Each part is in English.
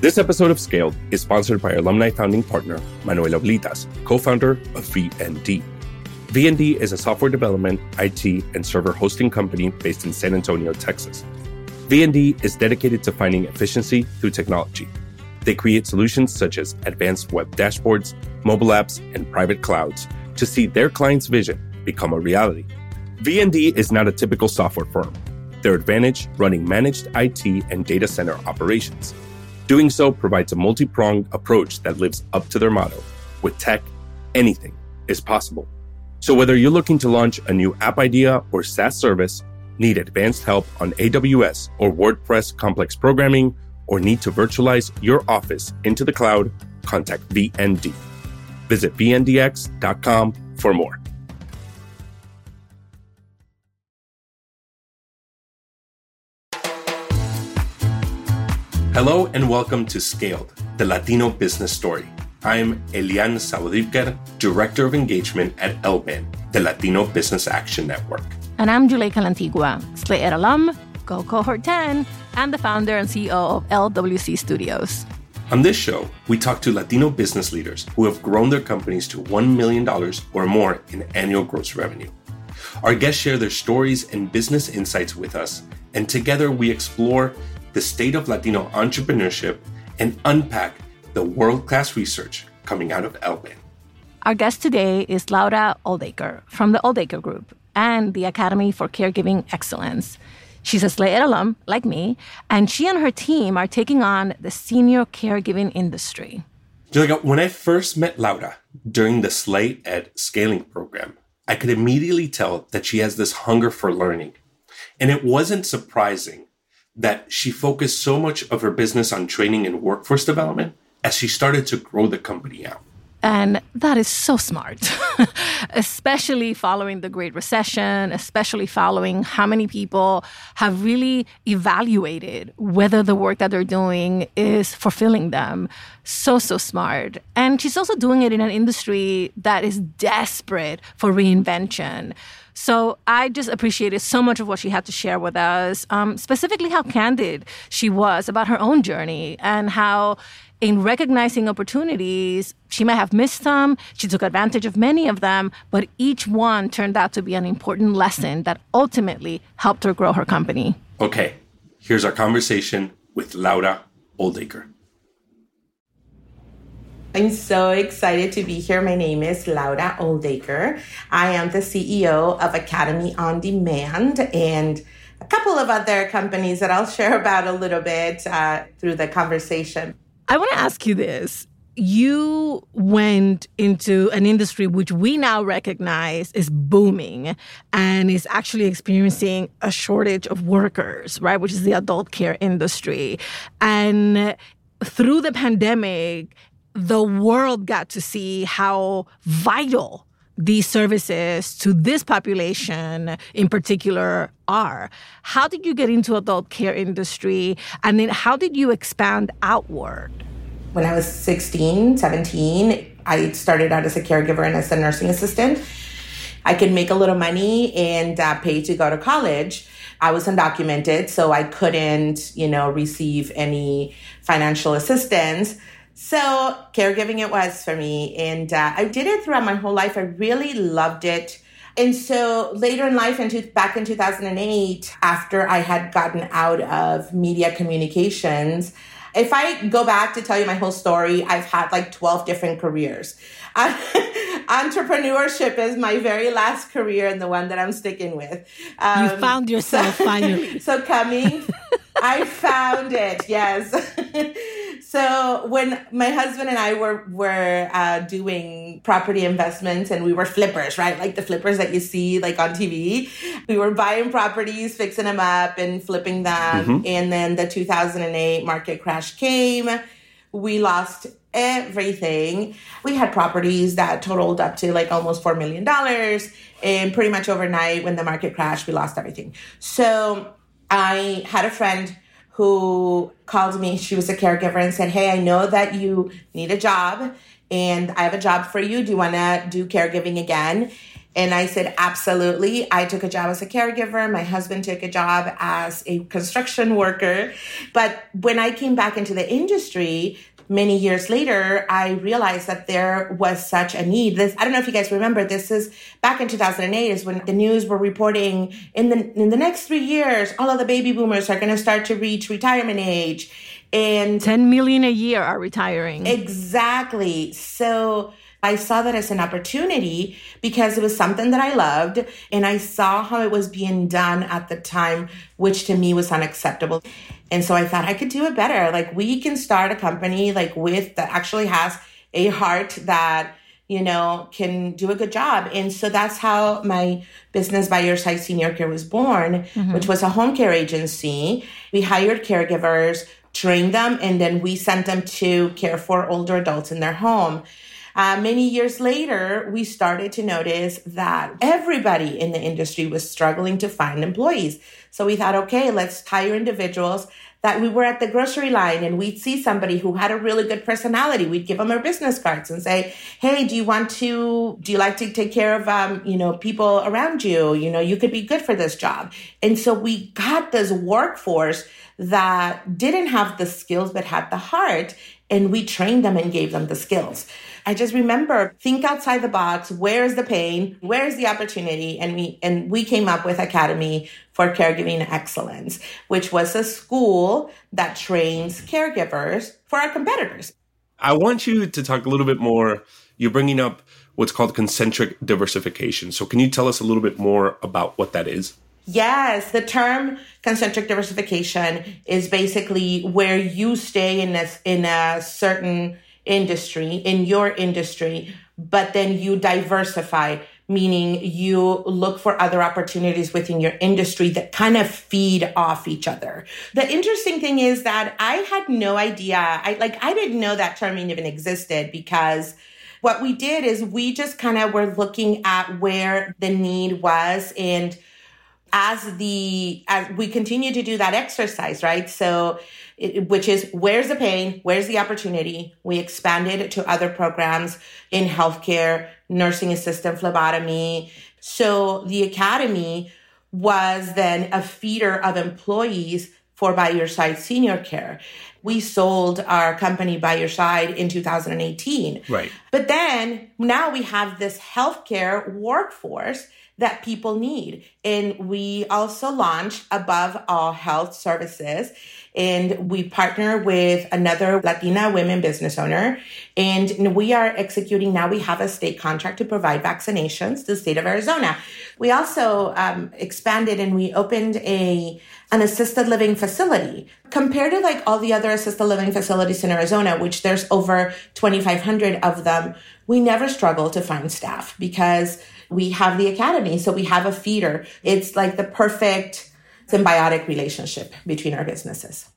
This episode of Scaled is sponsored by alumni founding partner, Manuel Oblitas, co founder of VND. VND is a software development, IT, and server hosting company based in San Antonio, Texas. VND is dedicated to finding efficiency through technology. They create solutions such as advanced web dashboards, mobile apps, and private clouds to see their client's vision become a reality. VND is not a typical software firm. Their advantage running managed IT and data center operations. Doing so provides a multi pronged approach that lives up to their motto with tech, anything is possible. So, whether you're looking to launch a new app idea or SaaS service, need advanced help on AWS or WordPress complex programming, or need to virtualize your office into the cloud, contact VND. Visit VNDX.com for more. Hello and welcome to Scaled, the Latino business story. I'm Elian Saudibker, Director of Engagement at LBAN, the Latino Business Action Network. And I'm Juleyka Lantigua, SLEI-Ed alum, Go Cohort 10, and the founder and CEO of LWC Studios. On this show, we talk to Latino business leaders who have grown their companies to $1 million or more in annual gross revenue. Our guests share their stories and business insights with us, and together we explore the state of Latino entrepreneurship, and unpack the world class research coming out of LBAN. Our guest today is Laura Oldaker from the Oldaker Group and the Academy for Caregiving Excellence. She's a SLEI alum, like me, and she and her team are taking on the senior caregiving industry. Juleyka, when I first met Laura during the SLEI-Ed scaling program, I could immediately tell that she has this hunger for learning. And it wasn't surprising that she focused so much of her business on training and workforce development as she started to grow the company out. And that is so smart, especially following the Great Recession, especially following how many people have really evaluated whether the work that they're doing is fulfilling them. So, so smart. And she's also doing it in an industry that is desperate for reinvention. So I just appreciated so much of what she had to share with us, um, specifically how candid she was about her own journey and how in recognizing opportunities, she might have missed some, she took advantage of many of them, but each one turned out to be an important lesson that ultimately helped her grow her company. Okay, here's our conversation with Laura Oldaker. I'm so excited to be here. My name is Laura Oldaker. I am the CEO of Academy on Demand and a couple of other companies that I'll share about a little bit uh, through the conversation. I want to ask you this. You went into an industry which we now recognize is booming and is actually experiencing a shortage of workers, right? Which is the adult care industry. And through the pandemic, the world got to see how vital these services to this population in particular are. How did you get into adult care industry and then how did you expand outward? When I was 16, 17, I started out as a caregiver and as a nursing assistant. I could make a little money and uh, pay to go to college. I was undocumented, so I couldn't, you know, receive any financial assistance. So caregiving it was for me. And uh, I did it throughout my whole life. I really loved it. And so later in life, into, back in 2008, after I had gotten out of media communications, if I go back to tell you my whole story, I've had like 12 different careers. entrepreneurship is my very last career and the one that I'm sticking with. Um, you found yourself finally. so coming, I found it. Yes. so when my husband and I were were uh, doing property investments and we were flippers, right? Like the flippers that you see like on TV. We were buying properties, fixing them up, and flipping them. Mm-hmm. And then the 2008 market crash came. We lost everything. We had properties that totaled up to like almost $4 million. And pretty much overnight, when the market crashed, we lost everything. So I had a friend who called me. She was a caregiver and said, Hey, I know that you need a job and I have a job for you. Do you want to do caregiving again? And I said, absolutely. I took a job as a caregiver. My husband took a job as a construction worker. But when I came back into the industry, many years later, I realized that there was such a need. This, I don't know if you guys remember, this is back in 2008 is when the news were reporting in the, in the next three years, all of the baby boomers are going to start to reach retirement age. And 10 million a year are retiring. Exactly. So I saw that as an opportunity because it was something that I loved and I saw how it was being done at the time, which to me was unacceptable. And so I thought I could do it better. Like we can start a company like with that actually has a heart that you know, can do a good job. And so that's how my business by your side senior care was born, mm-hmm. which was a home care agency. We hired caregivers, trained them, and then we sent them to care for older adults in their home. Uh, many years later, we started to notice that everybody in the industry was struggling to find employees. So we thought, okay, let's hire individuals that we were at the grocery line and we'd see somebody who had a really good personality. We'd give them our business cards and say, Hey, do you want to, do you like to take care of, um, you know, people around you? You know, you could be good for this job. And so we got this workforce that didn't have the skills, but had the heart. And we trained them and gave them the skills. I just remember think outside the box. Where's the pain? Where's the opportunity? And we and we came up with Academy for Caregiving Excellence, which was a school that trains caregivers for our competitors. I want you to talk a little bit more. You're bringing up what's called concentric diversification. So, can you tell us a little bit more about what that is? Yes, the term concentric diversification is basically where you stay in a, in a certain industry, in your industry, but then you diversify, meaning you look for other opportunities within your industry that kind of feed off each other. The interesting thing is that I had no idea. I like, I didn't know that term even existed because what we did is we just kind of were looking at where the need was and as the as we continue to do that exercise right so it, which is where's the pain where's the opportunity? We expanded to other programs in healthcare nursing assistant phlebotomy. So the academy was then a feeder of employees for by your side senior care. We sold our company by your side in 2018 right. But then now we have this healthcare workforce that people need. And we also launched Above All Health Services. And we partner with another Latina women business owner. And we are executing now, we have a state contract to provide vaccinations to the state of Arizona. We also um, expanded and we opened a an assisted living facility compared to like all the other assisted living facilities in Arizona, which there's over 2,500 of them. We never struggle to find staff because we have the academy. So we have a feeder. It's like the perfect symbiotic relationship between our businesses.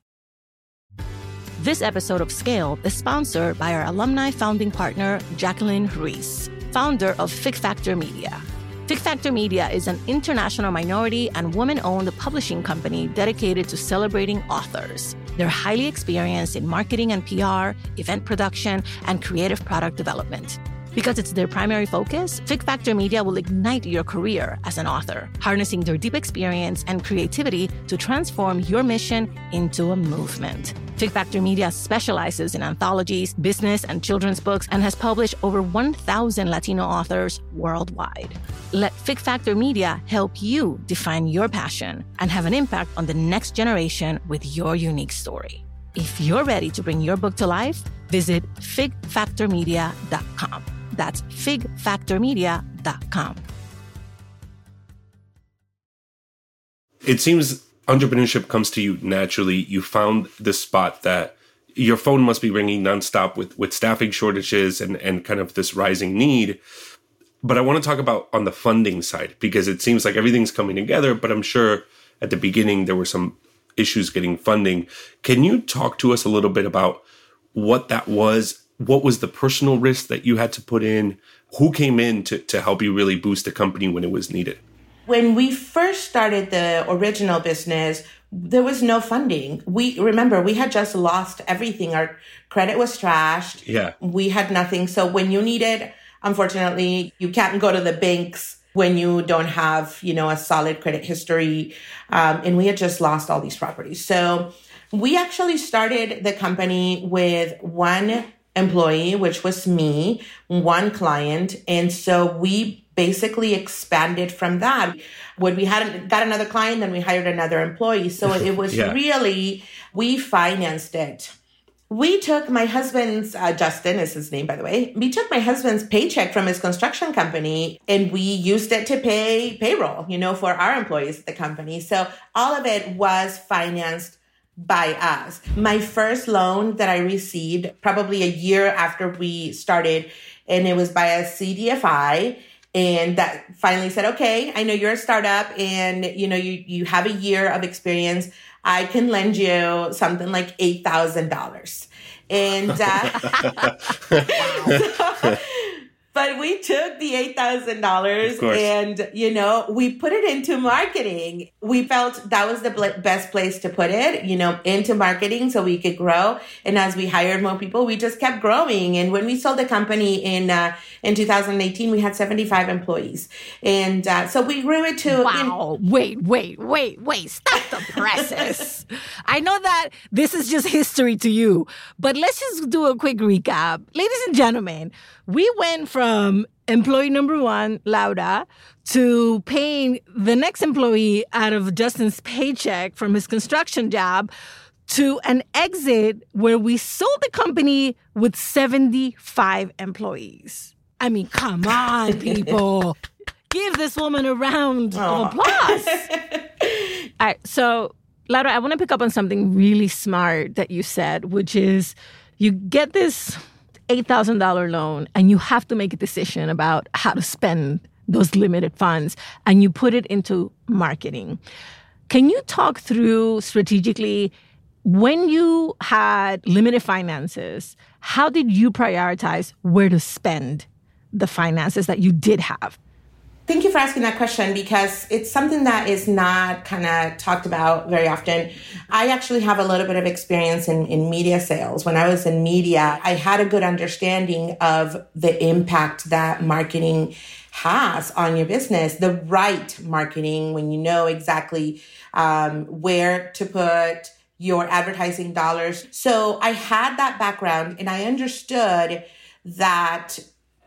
This episode of Scale is sponsored by our alumni founding partner, Jacqueline Ruiz, founder of Fig Factor Media. Fig Factor Media is an international minority and woman owned publishing company dedicated to celebrating authors. They're highly experienced in marketing and PR, event production, and creative product development. Because it's their primary focus, Fig Factor Media will ignite your career as an author, harnessing their deep experience and creativity to transform your mission into a movement. Fig Factor Media specializes in anthologies, business, and children's books and has published over 1,000 Latino authors worldwide. Let Fig Factor Media help you define your passion and have an impact on the next generation with your unique story. If you're ready to bring your book to life, visit figfactormedia.com. That's figfactormedia.com. It seems entrepreneurship comes to you naturally. You found the spot that your phone must be ringing nonstop with, with staffing shortages and, and kind of this rising need. But I want to talk about on the funding side because it seems like everything's coming together, but I'm sure at the beginning there were some issues getting funding. Can you talk to us a little bit about what that was what was the personal risk that you had to put in? Who came in to, to help you really boost the company when it was needed? When we first started the original business, there was no funding. We remember we had just lost everything. Our credit was trashed. Yeah. We had nothing. So when you needed, unfortunately, you can't go to the banks when you don't have, you know, a solid credit history. Um, and we had just lost all these properties. So we actually started the company with one employee, which was me, one client. And so we basically expanded from that. When we had got another client, then we hired another employee. So it was yeah. really, we financed it we took my husband's uh, justin is his name by the way we took my husband's paycheck from his construction company and we used it to pay payroll you know for our employees at the company so all of it was financed by us my first loan that i received probably a year after we started and it was by a cdfi and that finally said okay i know you're a startup and you know you you have a year of experience I can lend you something like $8,000. And uh, so, but we took the $8,000 and, you know, we put it into marketing. We felt that was the best place to put it, you know, into marketing so we could grow. And as we hired more people, we just kept growing. And when we sold the company in, uh, in 2018, we had 75 employees. And uh, so we grew it to. Wow. wait, wait, wait, wait. Stop the presses. I know that this is just history to you, but let's just do a quick recap. Ladies and gentlemen, we went from employee number one, Laura, to paying the next employee out of Justin's paycheck from his construction job to an exit where we sold the company with 75 employees. I mean, come on, people. Give this woman a round of applause. All right, so Laura, I want to pick up on something really smart that you said, which is you get this $8,000 loan and you have to make a decision about how to spend those limited funds and you put it into marketing. Can you talk through strategically when you had limited finances, how did you prioritize where to spend the finances that you did have? Thank you for asking that question because it's something that is not kind of talked about very often. I actually have a little bit of experience in, in media sales. When I was in media, I had a good understanding of the impact that marketing has on your business. The right marketing, when you know exactly um, where to put your advertising dollars. So I had that background and I understood that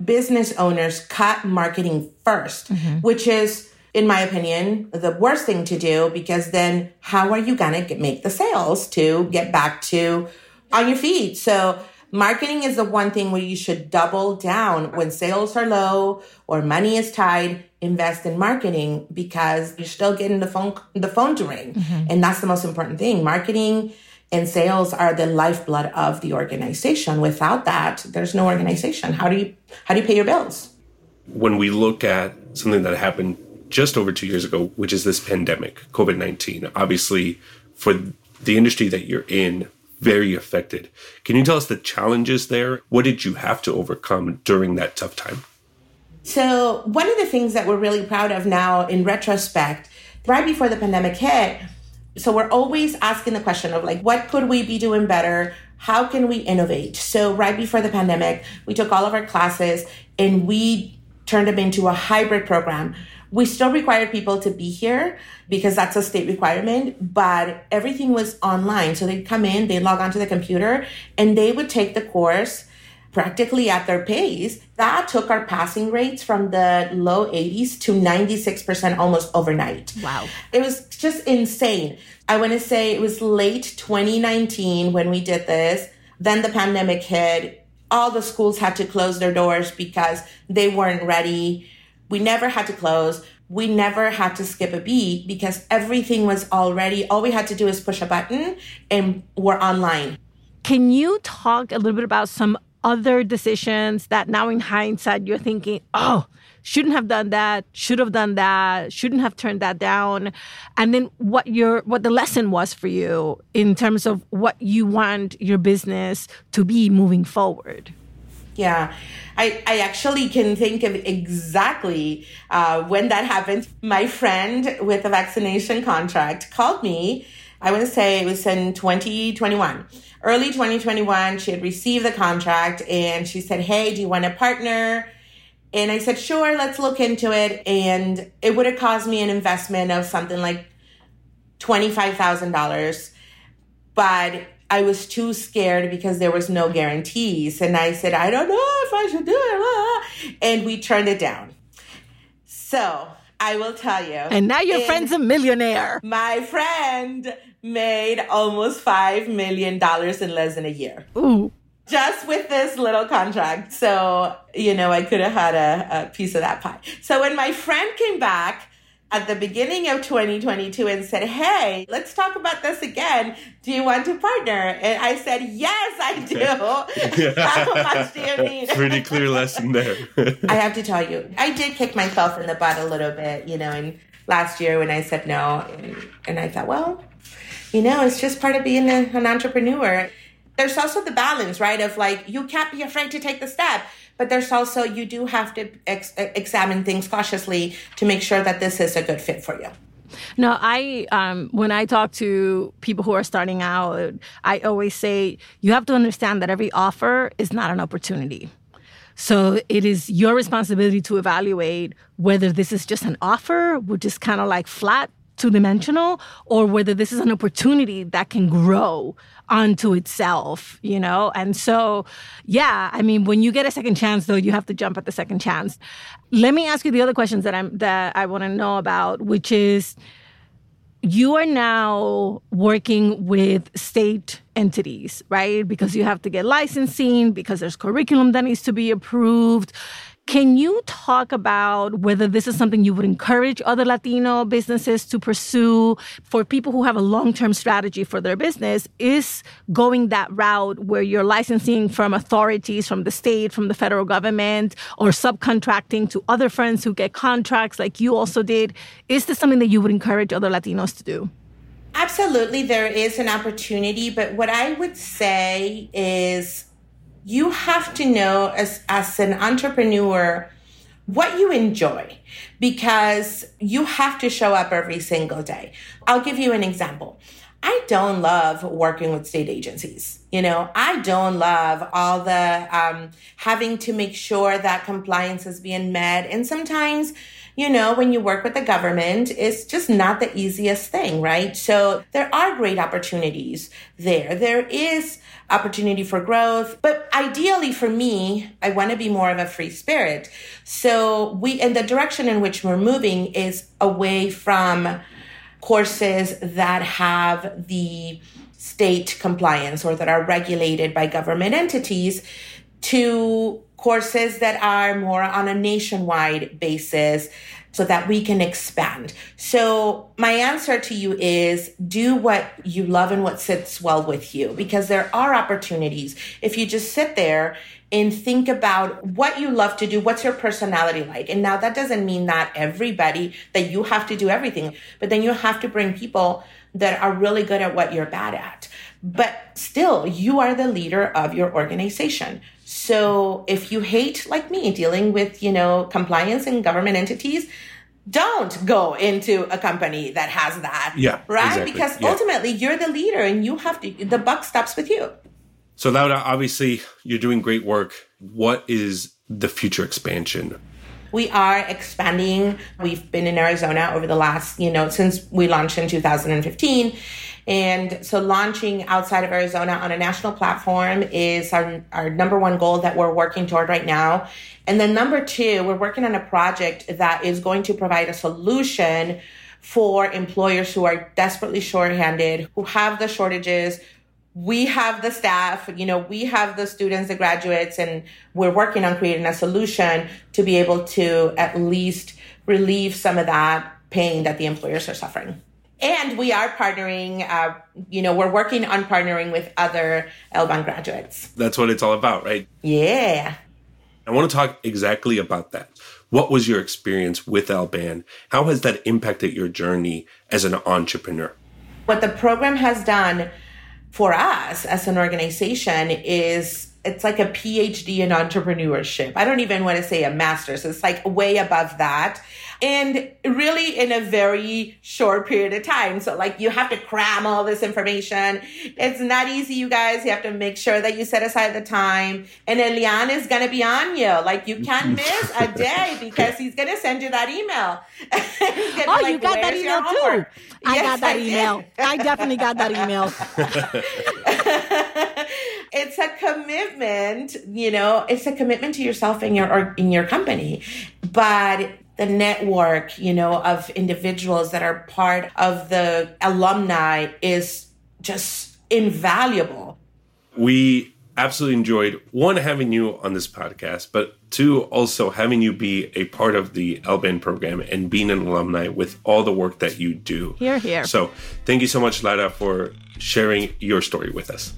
business owners cut marketing 1st mm-hmm. which is, in my opinion, the worst thing to do because then how are you going to make the sales to get back to on your feet? So marketing is the one thing where you should double down when sales are low or money is tied invest in marketing because you're still getting the phone the phone to ring mm-hmm. and that's the most important thing marketing and sales are the lifeblood of the organization. Without that, there's no organization. How do you how do you pay your bills? When we look at something that happened just over two years ago, which is this pandemic, COVID nineteen, obviously for the industry that you're in, very affected. Can you tell us the challenges there? What did you have to overcome during that tough time? So, one of the things that we're really proud of now in retrospect, right before the pandemic hit, so we're always asking the question of like, what could we be doing better? How can we innovate? So right before the pandemic, we took all of our classes and we turned them into a hybrid program. We still required people to be here because that's a state requirement, but everything was online. So they'd come in, they'd log onto the computer and they would take the course practically at their pace, that took our passing rates from the low 80s to 96% almost overnight. Wow. It was just insane. I want to say it was late 2019 when we did this. Then the pandemic hit. All the schools had to close their doors because they weren't ready. We never had to close. We never had to skip a beat because everything was already, all we had to do is push a button and we're online. Can you talk a little bit about some other decisions that now in hindsight you're thinking, oh, shouldn't have done that, should have done that, shouldn't have turned that down. And then what your what the lesson was for you in terms of what you want your business to be moving forward. Yeah, I, I actually can think of exactly uh, when that happened. My friend with a vaccination contract called me. I want to say it was in 2021 early 2021, she had received the contract and she said, Hey, do you want to partner? And I said, sure, let's look into it. And it would have cost me an investment of something like $25,000. But I was too scared because there was no guarantees. And I said, I don't know if I should do it. And we turned it down. So I will tell you. And now your friend's a millionaire. My friend made almost $5 million in less than a year. Ooh. Just with this little contract. So, you know, I could have had a, a piece of that pie. So when my friend came back, at the beginning of 2022 and said, Hey, let's talk about this again. Do you want to partner? And I said, Yes, I do. How much do you need? Pretty clear lesson there. I have to tell you, I did kick myself in the butt a little bit, you know, and last year when I said no. And, and I thought, well, you know, it's just part of being a, an entrepreneur. There's also the balance, right? Of like, you can't be afraid to take the step but there's also you do have to ex- examine things cautiously to make sure that this is a good fit for you no, I um, when I talk to people who are starting out, I always say you have to understand that every offer is not an opportunity. So it is your responsibility to evaluate whether this is just an offer, which is kind of like flat, two dimensional, or whether this is an opportunity that can grow onto itself, you know? And so, yeah, I mean, when you get a second chance, though, you have to jump at the second chance. Let me ask you the other questions that I'm that I want to know about, which is you are now working with state entities, right? Because you have to get licensing, because there's curriculum that needs to be approved. Can you talk about whether this is something you would encourage other Latino businesses to pursue for people who have a long term strategy for their business? Is going that route where you're licensing from authorities, from the state, from the federal government, or subcontracting to other firms who get contracts like you also did? Is this something that you would encourage other Latinos to do? Absolutely, there is an opportunity, but what I would say is you have to know as, as an entrepreneur what you enjoy because you have to show up every single day. I'll give you an example. I don't love working with state agencies. You know, I don't love all the um, having to make sure that compliance is being met. And sometimes, you know, when you work with the government, it's just not the easiest thing, right? So there are great opportunities there. There is opportunity for growth. But ideally for me, I want to be more of a free spirit. So we, and the direction in which we're moving is away from courses that have the state compliance or that are regulated by government entities to courses that are more on a nationwide basis so that we can expand. So my answer to you is do what you love and what sits well with you because there are opportunities. If you just sit there and think about what you love to do, what's your personality like? And now that doesn't mean that everybody that you have to do everything, but then you have to bring people that are really good at what you're bad at. But still, you are the leader of your organization. So if you hate, like me, dealing with, you know, compliance and government entities, don't go into a company that has that. Yeah. Right? Exactly. Because yeah. ultimately you're the leader and you have to, the buck stops with you. So, Laura, obviously, you're doing great work. What is the future expansion? We are expanding. We've been in Arizona over the last, you know, since we launched in 2015. And so launching outside of Arizona on a national platform is our, our number one goal that we're working toward right now. And then number two, we're working on a project that is going to provide a solution for employers who are desperately shorthanded, who have the shortages, we have the staff, you know, we have the students, the graduates, and we're working on creating a solution to be able to at least relieve some of that pain that the employers are suffering. And we are partnering, uh, you know, we're working on partnering with other LBAN graduates. That's what it's all about, right? Yeah. I want to talk exactly about that. What was your experience with LBAN? How has that impacted your journey as an entrepreneur? What the program has done for us as an organization is it's like a PhD in entrepreneurship. I don't even want to say a master's. It's like way above that. And really in a very short period of time. So like you have to cram all this information. It's not easy, you guys. You have to make sure that you set aside the time. And Elian is going to be on you. Like you can't miss a day because he's going to send you that email. oh, like, you got that email too. I yes, got that I email. I definitely got that email. it's a commitment, you know, it's a commitment to yourself and your or in your company. But the network, you know, of individuals that are part of the alumni is just invaluable. We absolutely enjoyed one having you on this podcast, but two also having you be a part of the LBAN program and being an alumni with all the work that you do. Here, here. So thank you so much, Lara, for sharing your story with us.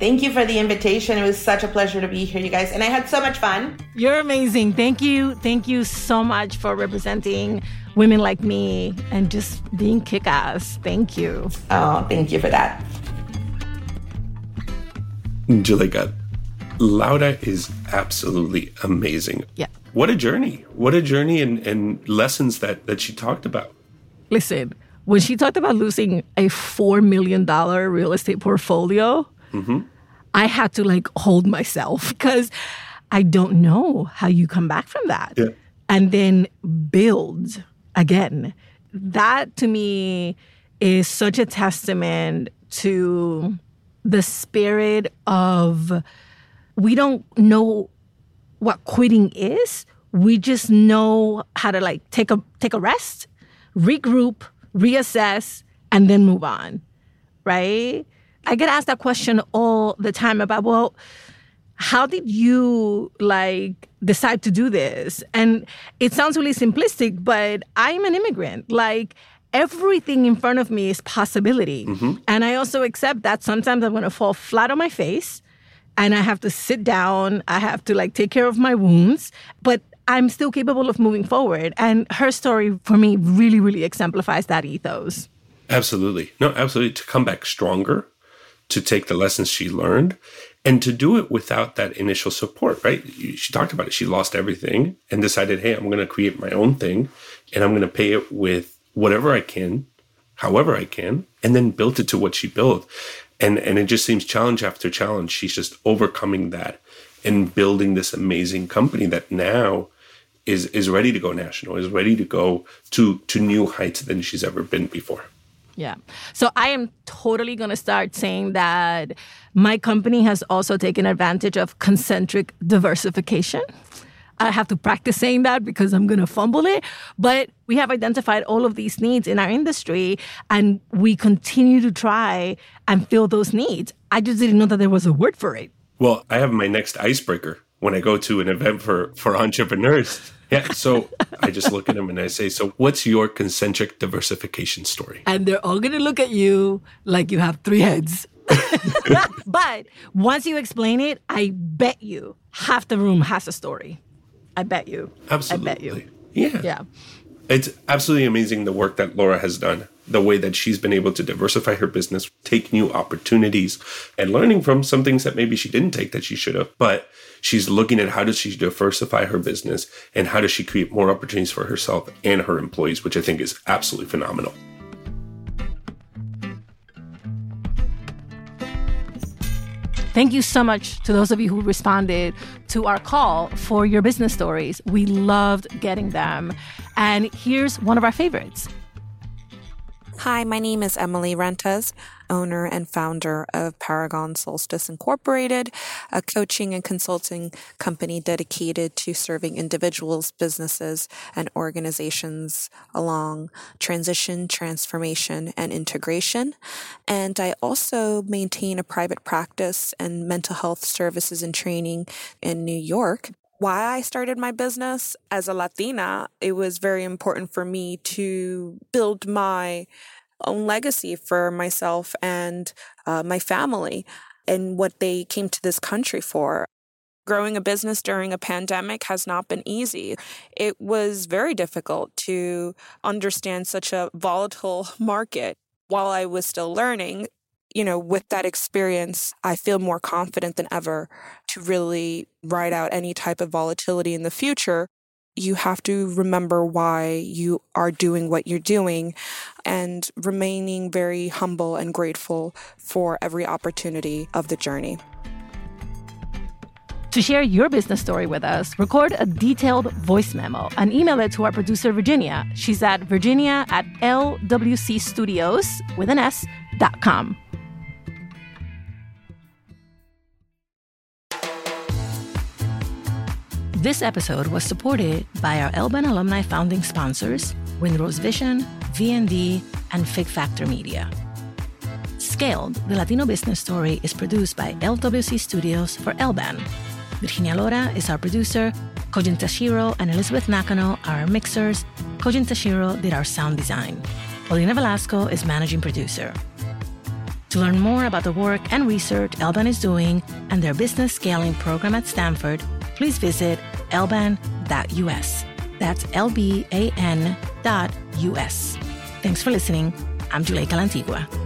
Thank you for the invitation. It was such a pleasure to be here, you guys. And I had so much fun. You're amazing. Thank you. Thank you so much for representing women like me and just being kick ass. Thank you. Oh, thank you for that. Juleyka, Laura is absolutely amazing. Yeah. What a journey. What a journey and, and lessons that, that she talked about. Listen, when she talked about losing a $4 million real estate portfolio, mm-hmm. I had to like hold myself because I don't know how you come back from that yeah. and then build again. That to me is such a testament to the spirit of we don't know what quitting is. We just know how to like take a take a rest, regroup, reassess, and then move on. Right? I get asked that question all the time about, well, how did you like decide to do this? And it sounds really simplistic, but I'm an immigrant. Like everything in front of me is possibility. Mm-hmm. And I also accept that sometimes I'm going to fall flat on my face and I have to sit down. I have to like take care of my wounds, but I'm still capable of moving forward. And her story for me really, really exemplifies that ethos. Absolutely. No, absolutely. To come back stronger to take the lessons she learned and to do it without that initial support, right? She talked about it. She lost everything and decided, hey, I'm going to create my own thing and I'm going to pay it with whatever I can, however I can, and then built it to what she built. And, and it just seems challenge after challenge. She's just overcoming that and building this amazing company that now is, is ready to go national, is ready to go to, to new heights than she's ever been before. Yeah. So I am totally going to start saying that my company has also taken advantage of concentric diversification. I have to practice saying that because I'm going to fumble it. But we have identified all of these needs in our industry and we continue to try and fill those needs. I just didn't know that there was a word for it. Well, I have my next icebreaker when I go to an event for, for entrepreneurs. Yeah. So I just look at them and I say, So what's your concentric diversification story? And they're all going to look at you like you have three heads. but once you explain it, I bet you half the room has a story. I bet you. Absolutely. I bet you. Yeah. Yeah. It's absolutely amazing the work that Laura has done, the way that she's been able to diversify her business, take new opportunities, and learning from some things that maybe she didn't take that she should have. But she's looking at how does she diversify her business and how does she create more opportunities for herself and her employees, which I think is absolutely phenomenal. Thank you so much to those of you who responded to our call for your business stories. We loved getting them. And here's one of our favorites. Hi, my name is Emily Rentas, owner and founder of Paragon Solstice Incorporated, a coaching and consulting company dedicated to serving individuals, businesses, and organizations along transition, transformation, and integration. And I also maintain a private practice and mental health services and training in New York why I started my business as a Latina, it was very important for me to build my own legacy for myself and uh, my family and what they came to this country for. Growing a business during a pandemic has not been easy. It was very difficult to understand such a volatile market. While I was still learning, you know, with that experience, I feel more confident than ever to really ride out any type of volatility in the future. You have to remember why you are doing what you're doing and remaining very humble and grateful for every opportunity of the journey. To share your business story with us, record a detailed voice memo and email it to our producer, Virginia. She's at virginia at lwcstudios with an S dot com. This episode was supported by our LBAN alumni founding sponsors, Windrose Vision, VND, and Fig Factor Media. Scaled, the Latino business story is produced by LWC Studios for LBAN. Virginia Lora is our producer, Kojin Tashiro and Elizabeth Nakano are our mixers, Kojin Tashiro did our sound design. Olina Velasco is managing producer. To learn more about the work and research LBAN is doing and their business scaling program at Stanford, please visit lban.us. That's L-B-A-N dot U-S. Thanks for listening. I'm Juleyka Lantigua.